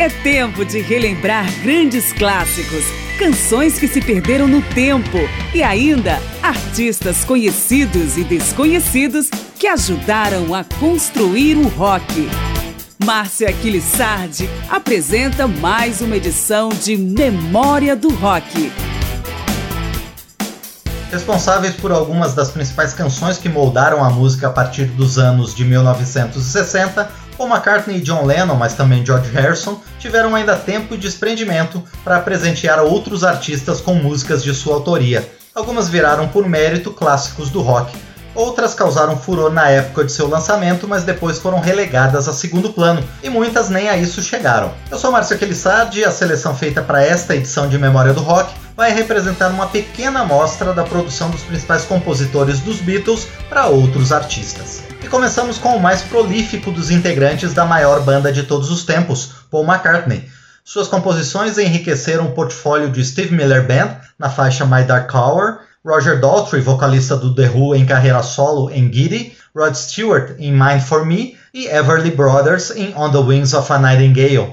É tempo de relembrar grandes clássicos, canções que se perderam no tempo e ainda artistas conhecidos e desconhecidos que ajudaram a construir o rock. Márcia Aquilissardi apresenta mais uma edição de Memória do Rock. Responsáveis por algumas das principais canções que moldaram a música a partir dos anos de 1960 Paul McCartney e John Lennon, mas também George Harrison, tiveram ainda tempo e desprendimento para presentear outros artistas com músicas de sua autoria. Algumas viraram por mérito clássicos do rock, outras causaram furor na época de seu lançamento, mas depois foram relegadas a segundo plano, e muitas nem a isso chegaram. Eu sou Márcio Aquilissardi e a seleção feita para esta edição de Memória do Rock vai representar uma pequena amostra da produção dos principais compositores dos Beatles para outros artistas. E começamos com o mais prolífico dos integrantes da maior banda de todos os tempos, Paul McCartney. Suas composições enriqueceram o portfólio de Steve Miller Band na faixa My Dark Hour, Roger Daltrey, vocalista do The Who em carreira solo em Giddy, Rod Stewart em Mind for Me e Everly Brothers em On the Wings of a Nightingale.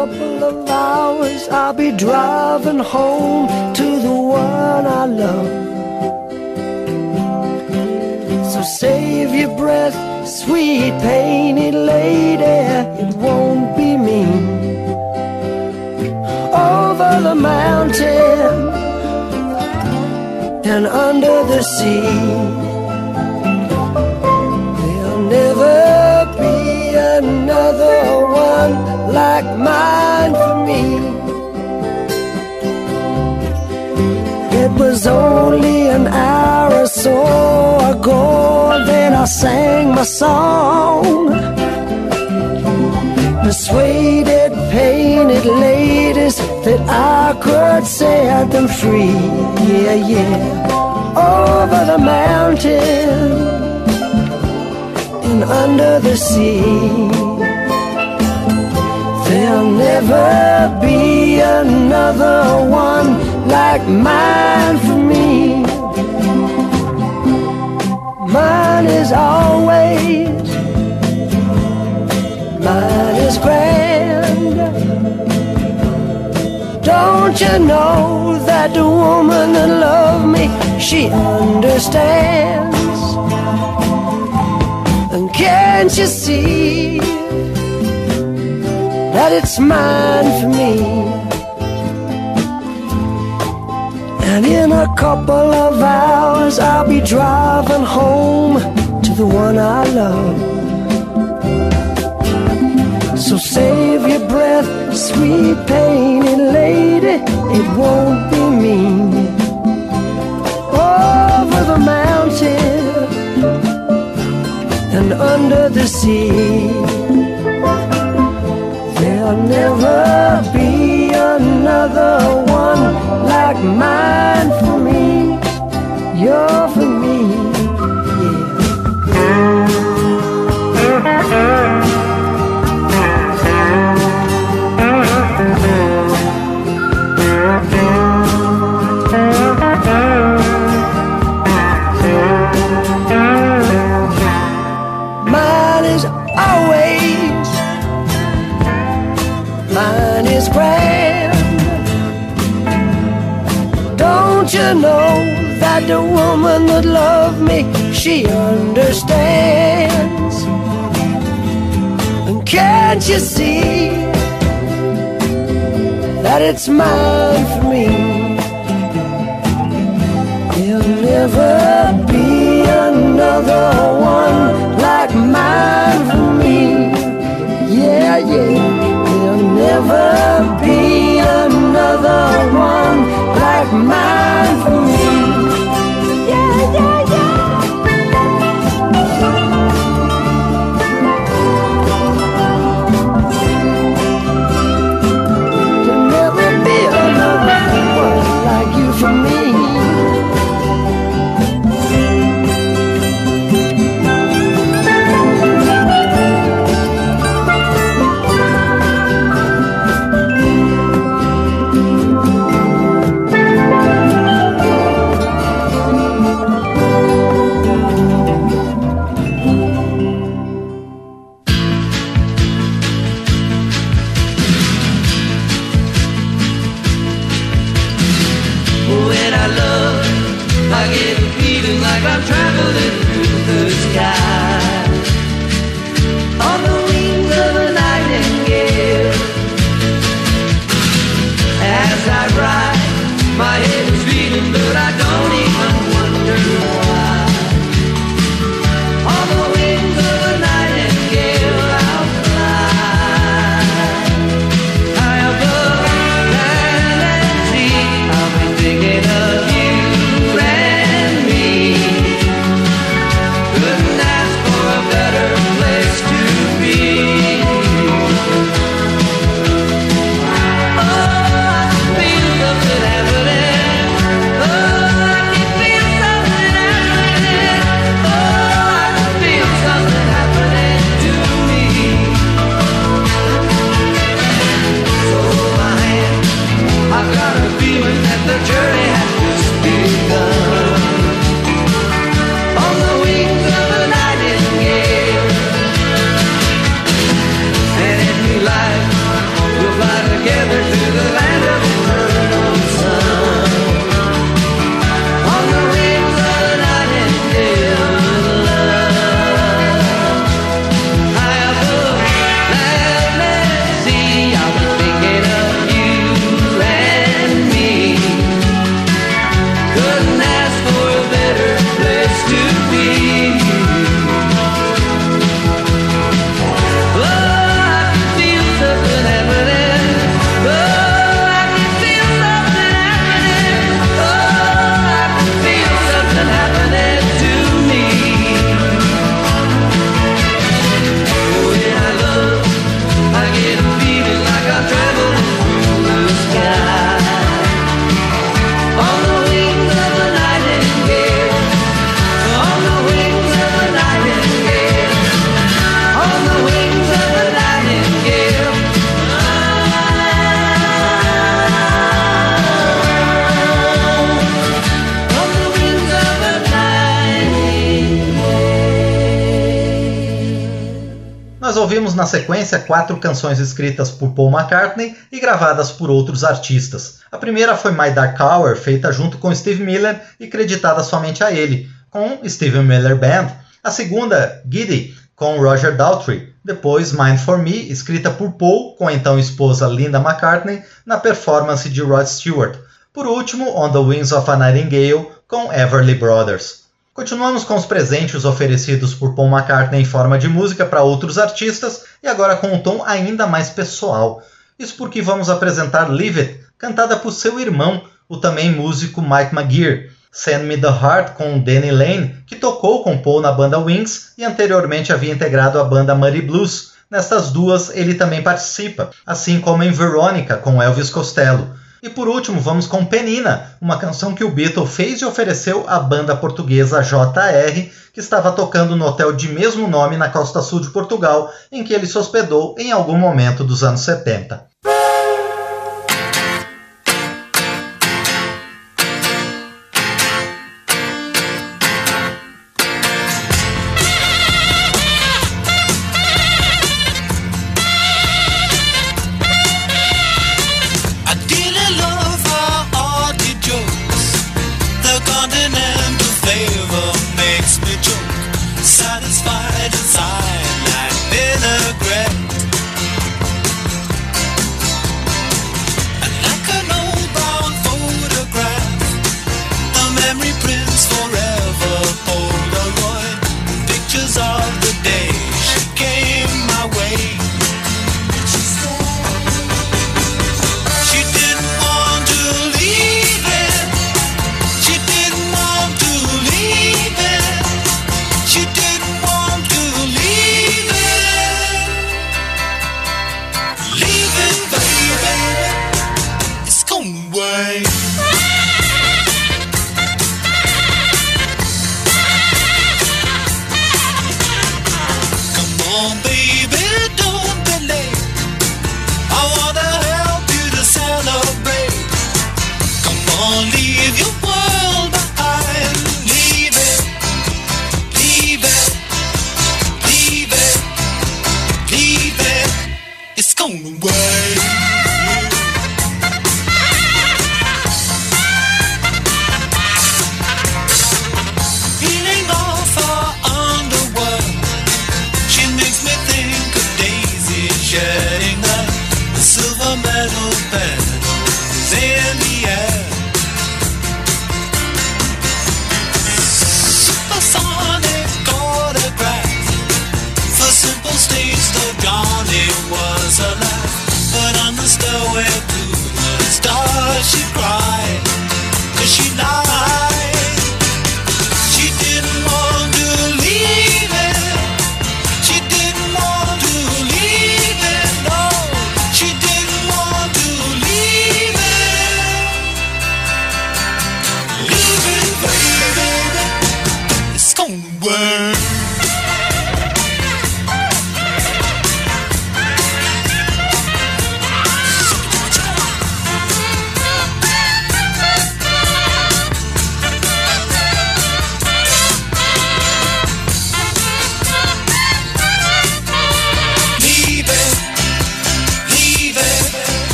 Couple of hours I'll be driving home to the one I love. So save your breath, sweet painted lady, it won't be me. Over the mountain and under the sea. There'll never be another one like mine for me. It was only an hour or so ago that I sang my song. Persuaded, painted ladies that I could set them free. Yeah, yeah. Over the mountain and under the sea. There'll never be another one like mine for me. Mine is always, mine is grand. Don't you know that the woman that loves me, she understands? And can't you see? That it's mine for me. And in a couple of hours, I'll be driving home to the one I love. So save your breath, sweet painted lady, it won't be me. Over the mountain and under the sea. There'll never be another one like mine for me. You're for me, yeah. Say she understands. And can't you see that it's mine for me? There'll never be another one like mine for me. Yeah, yeah. There'll never be another one like mine sequência quatro canções escritas por Paul McCartney e gravadas por outros artistas. A primeira foi My Dark Hour, feita junto com Steve Miller e creditada somente a ele, com Steve Miller Band. A segunda, Giddy, com Roger Daltrey. Depois, Mind for Me, escrita por Paul com a então esposa Linda McCartney, na performance de Rod Stewart. Por último, On the Wings of a Nightingale, com Everly Brothers. Continuamos com os presentes oferecidos por Paul McCartney em forma de música para outros artistas e agora com um tom ainda mais pessoal. Isso porque vamos apresentar Leave It, cantada por seu irmão, o também músico Mike McGear. Send Me the Heart com Danny Lane, que tocou com Paul na banda Wings e anteriormente havia integrado a banda Muddy Blues. Nestas duas ele também participa, assim como em Veronica com Elvis Costello. E por último, vamos com Penina, uma canção que o Beatle fez e ofereceu à banda portuguesa JR, que estava tocando no hotel de mesmo nome na costa sul de Portugal, em que ele se hospedou em algum momento dos anos 70.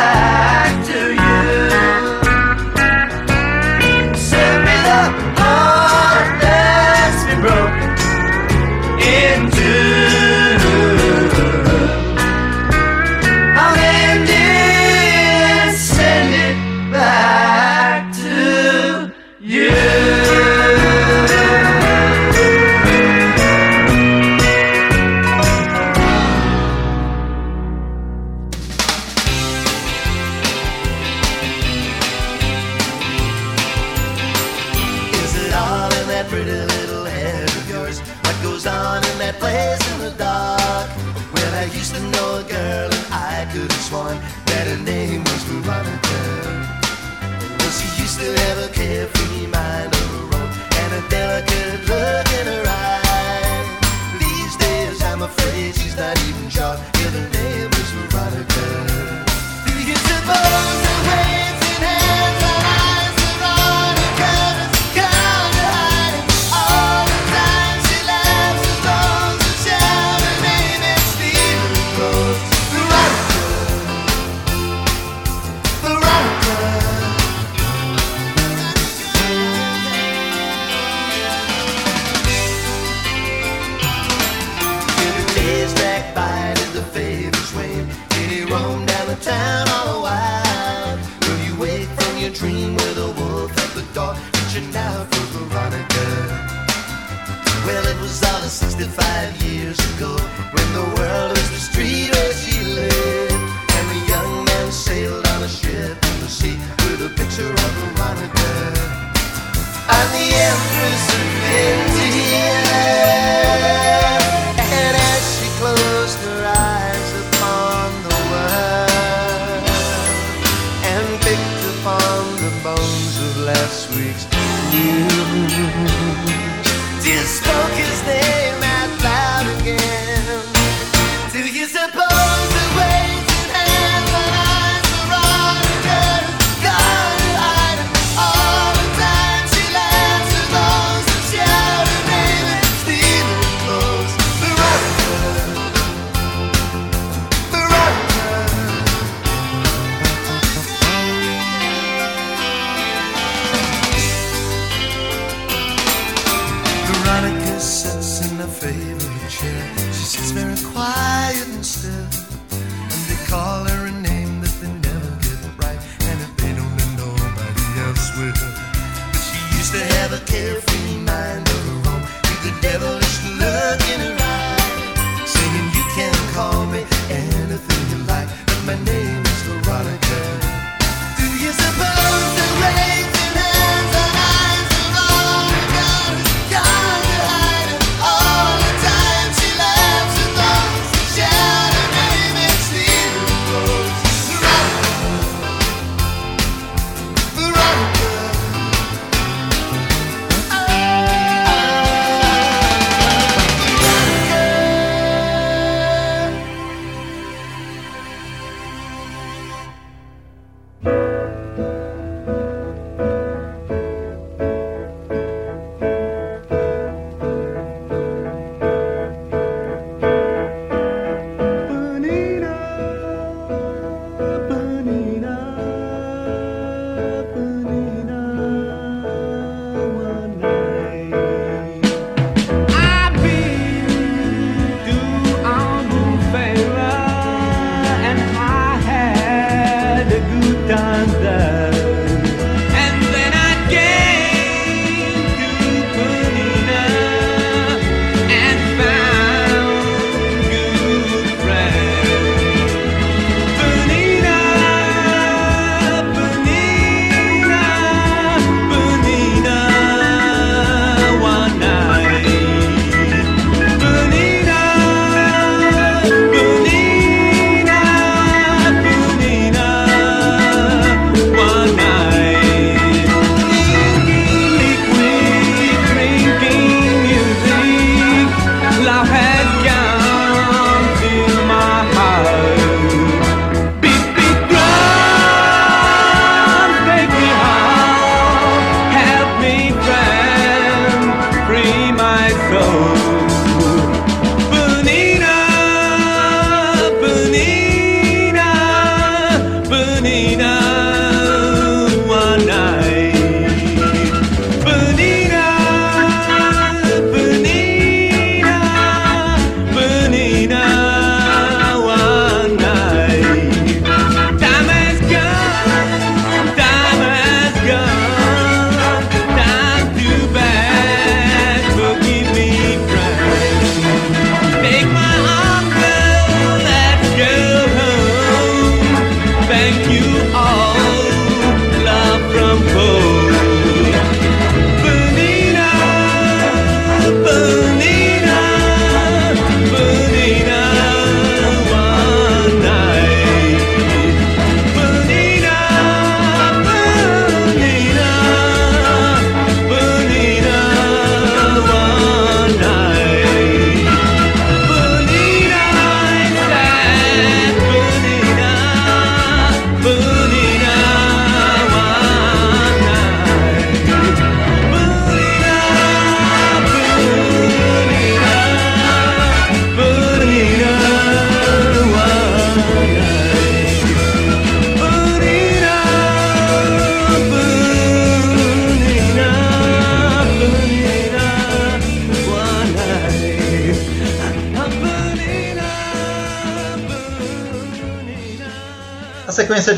Back to you.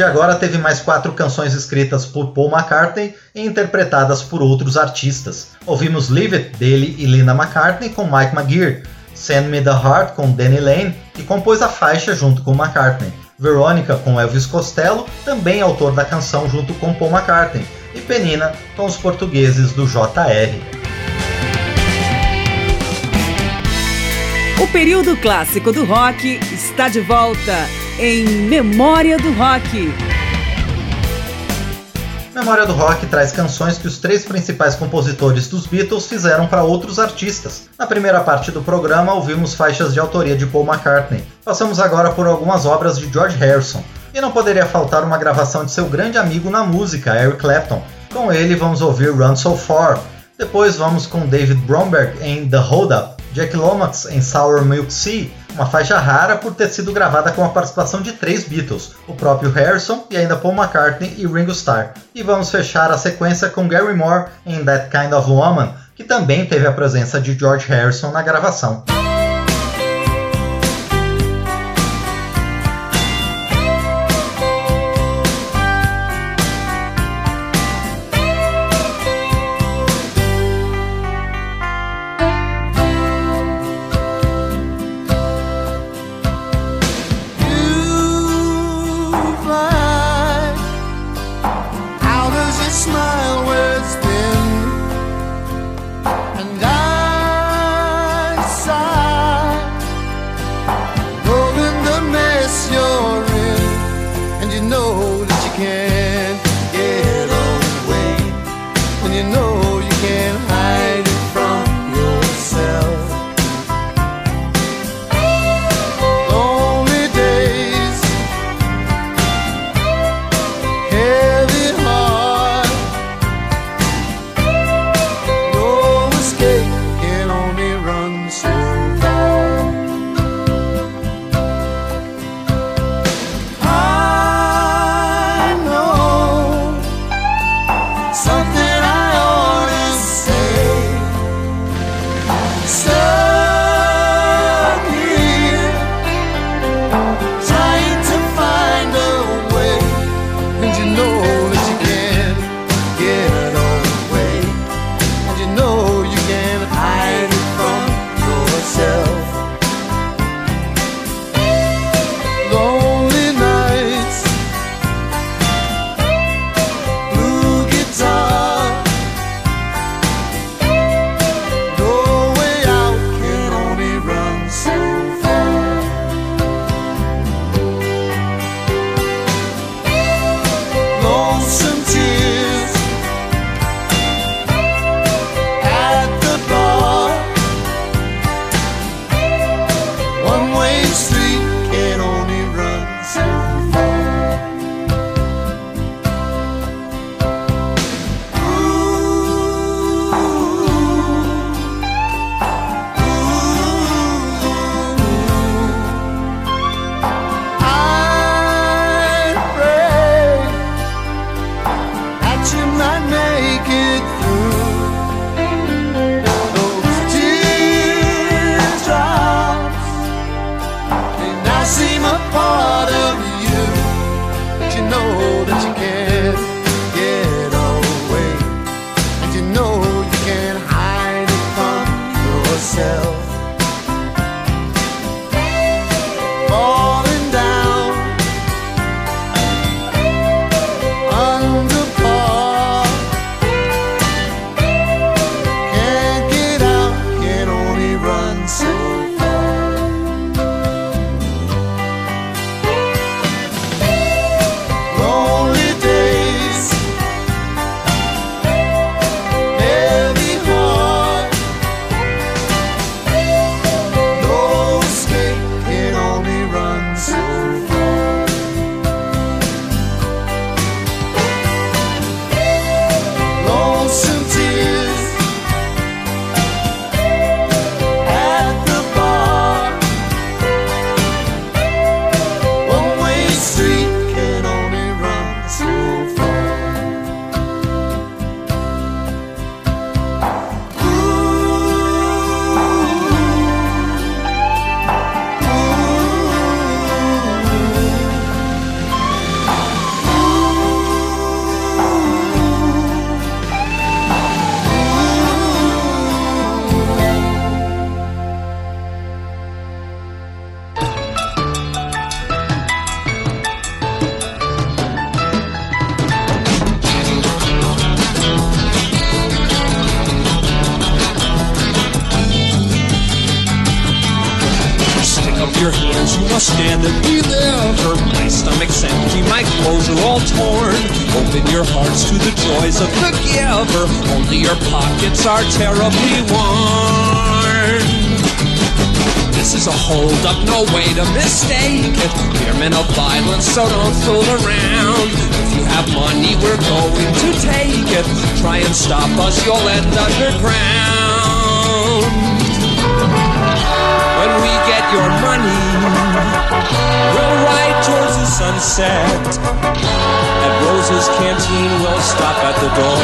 De agora teve mais quatro canções escritas por Paul McCartney e interpretadas por outros artistas. Ouvimos Leave It dele e Linda McCartney com Mike McGear, Send Me the Heart com Danny Lane, que compôs a faixa junto com McCartney, Veronica com Elvis Costello, também autor da canção junto com Paul McCartney, e Penina com os portugueses do JR. O período clássico do rock está de volta em Memória do Rock. Memória do Rock traz canções que os três principais compositores dos Beatles fizeram para outros artistas. Na primeira parte do programa, ouvimos faixas de autoria de Paul McCartney. Passamos agora por algumas obras de George Harrison. E não poderia faltar uma gravação de seu grande amigo na música, Eric Clapton. Com ele, vamos ouvir Run So Far. Depois vamos com David Bromberg em The Hold Up, Jack Lomax em Sour Milk Sea, uma faixa rara por ter sido gravada com a participação de três Beatles, o próprio Harrison e ainda Paul McCartney e Ringo Starr. E vamos fechar a sequência com Gary Moore em That Kind of Woman, que também teve a presença de George Harrison na gravação. We're going to take it. Try and stop us, you'll end underground. When we get your money, we'll ride towards the sunset. At Rose's Canteen, we'll stop at the door.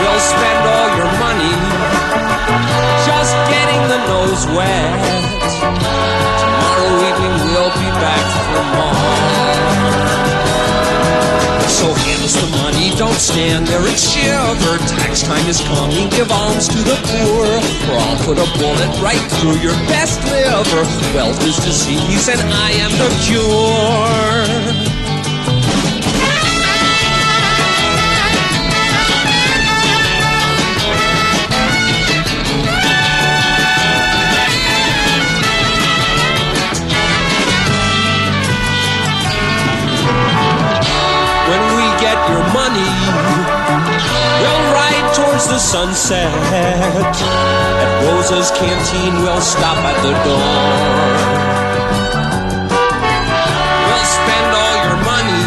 We'll spend all your money just getting the nose wet. Don't stand there and shiver. Tax time is coming, give alms to the poor. Or I'll put a bullet right through your best liver. Wealth is disease and I am the cure. The sunset. At Rosa's Canteen, we'll stop at the door. We'll spend all your money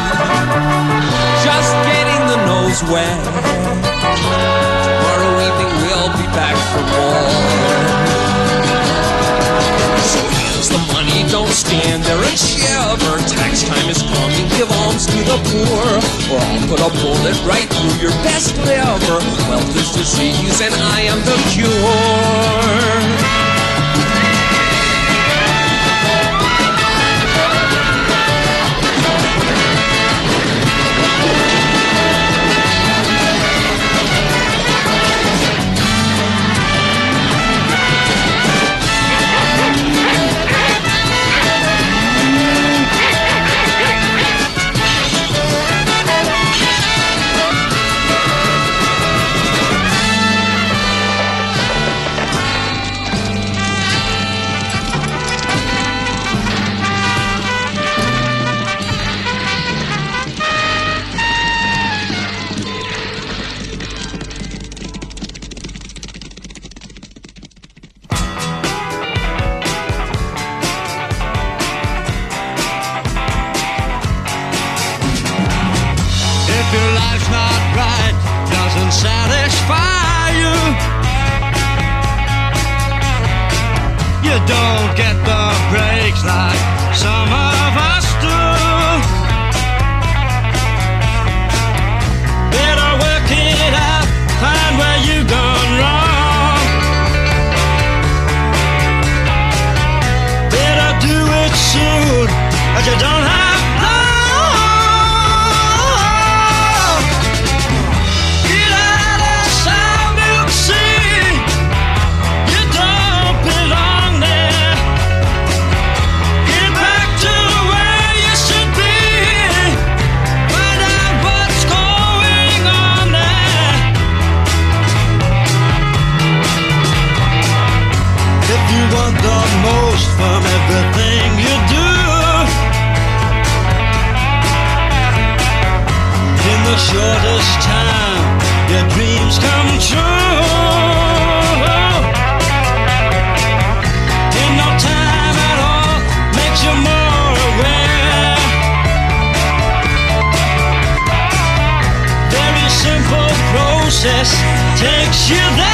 just getting the nose wet. Tomorrow evening, we'll be back for more. Don't stand there and shiver. Tax time is coming, give alms to the poor. Or I'll put a bullet right through your best liver. Wealth is disease and I am the cure. Process takes you there.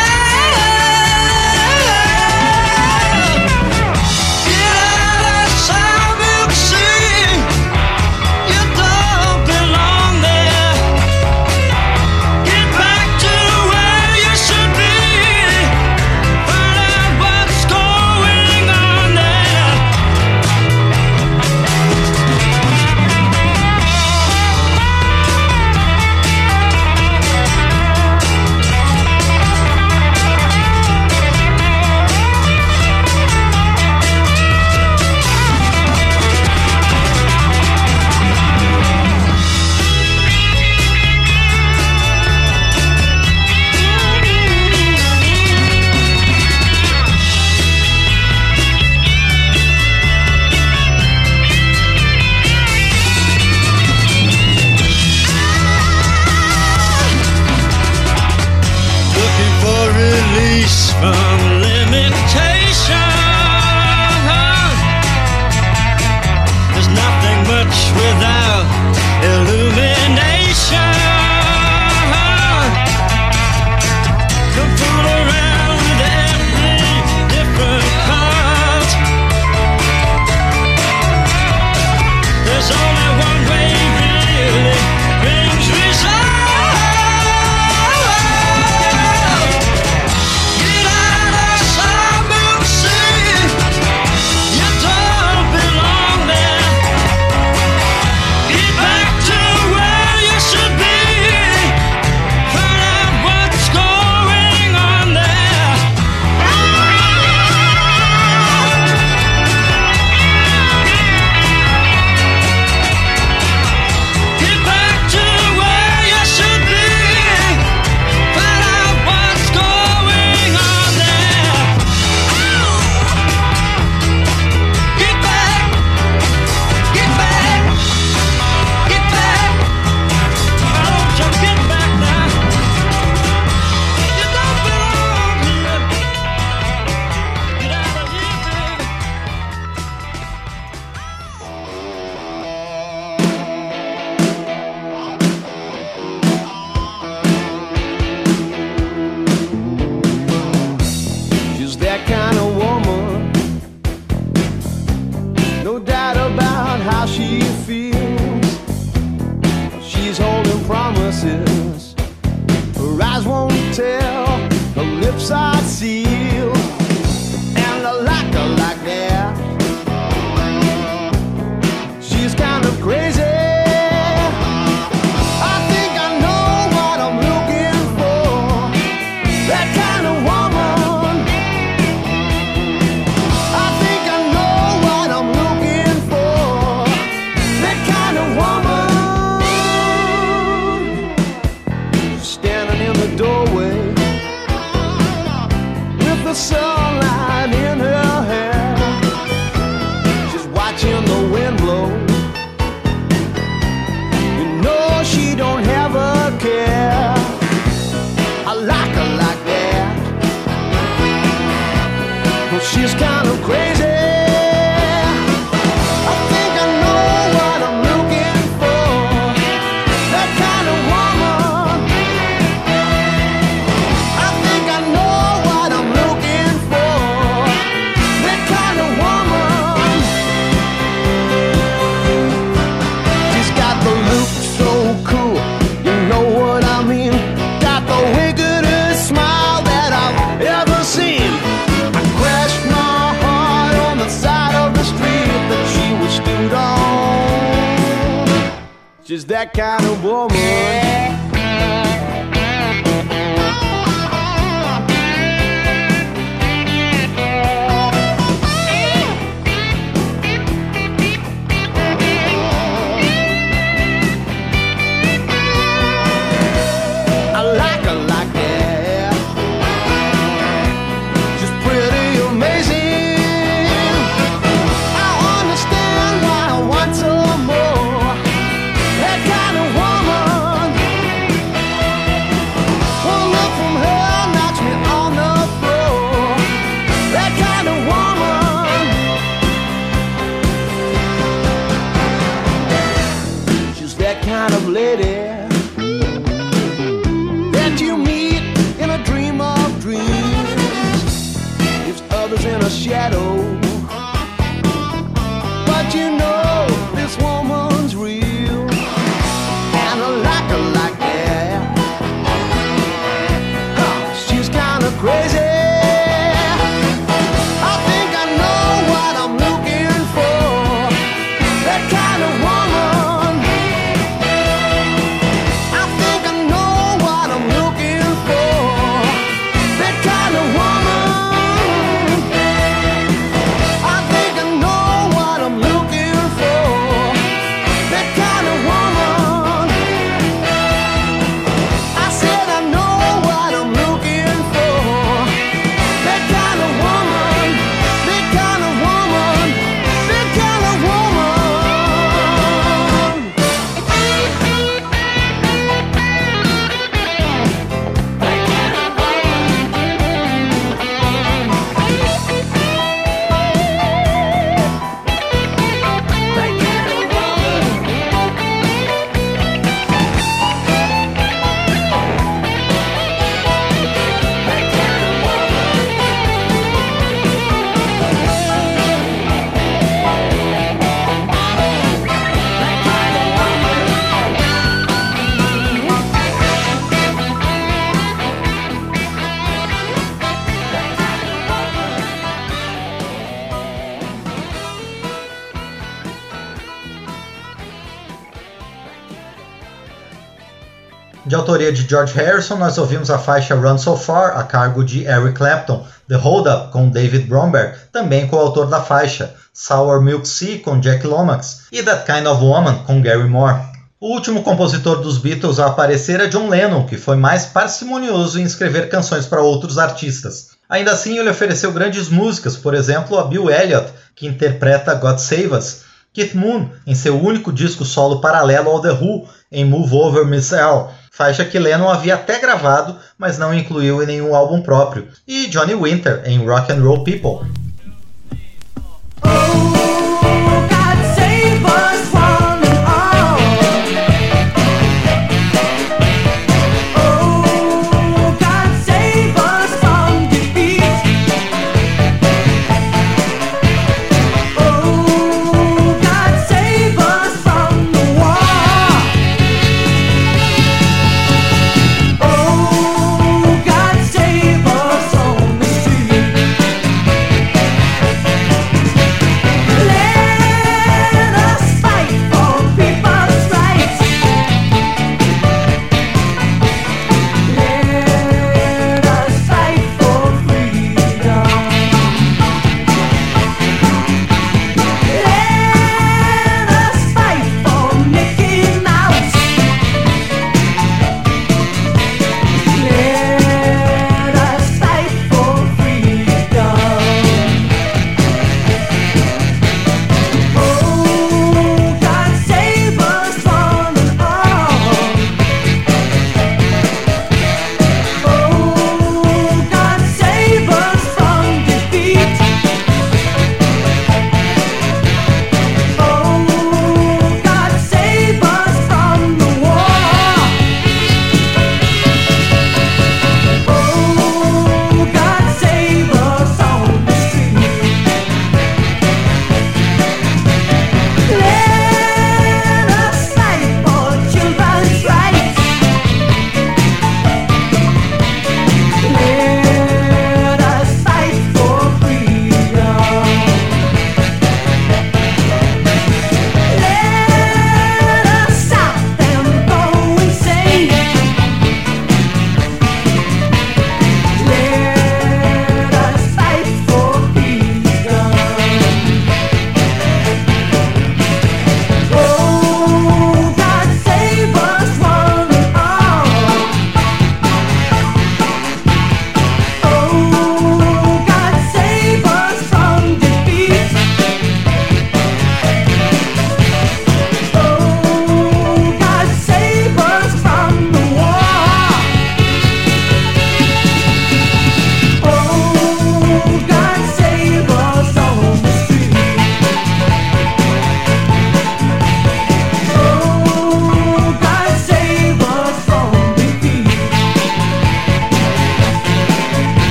Kind of lady De autoria de George Harrison, nós ouvimos a faixa Run So Far, a cargo de Eric Clapton, The Hold Up, com David Bromberg, também coautor da faixa, Sour Milk Sea, com Jack Lomax, e That Kind of Woman, com Gary Moore. O último compositor dos Beatles a aparecer é John Lennon, que foi mais parcimonioso em escrever canções para outros artistas. Ainda assim, ele ofereceu grandes músicas, por exemplo, a Bill Elliott, que interpreta God Save Us, Keith Moon, em seu único disco solo paralelo ao The Who, em Move Over Miss L, faixa que Lennon havia até gravado, mas não incluiu em nenhum álbum próprio, e Johnny Winter, em Rock and Roll People.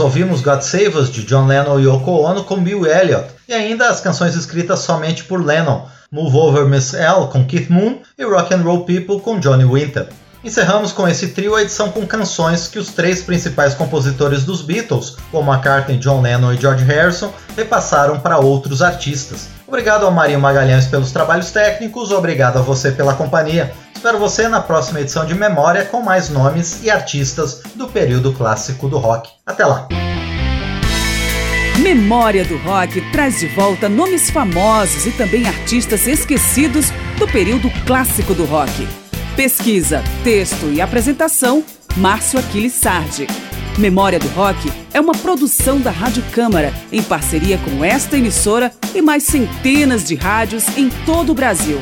Ouvimos God Save Us de John Lennon e Yoko Ono com Bill Elliott, e ainda as canções escritas somente por Lennon, Move Over Miss L com Keith Moon e Rock and Roll People com Johnny Winter. Encerramos com esse trio a edição com canções que os três principais compositores dos Beatles, Paul McCartney, John Lennon e George Harrison, repassaram para outros artistas. Obrigado ao Marinho Magalhães pelos trabalhos técnicos, obrigado a você pela companhia. Espero você na próxima edição de Memória com mais nomes e artistas do período clássico do rock. Até lá! Memória do Rock traz de volta nomes famosos e também artistas esquecidos do período clássico do rock. Pesquisa, texto e apresentação, Márcio Aquiles Sardi. Memória do Rock é uma produção da Rádio Câmara, em parceria com esta emissora e mais centenas de rádios em todo o Brasil.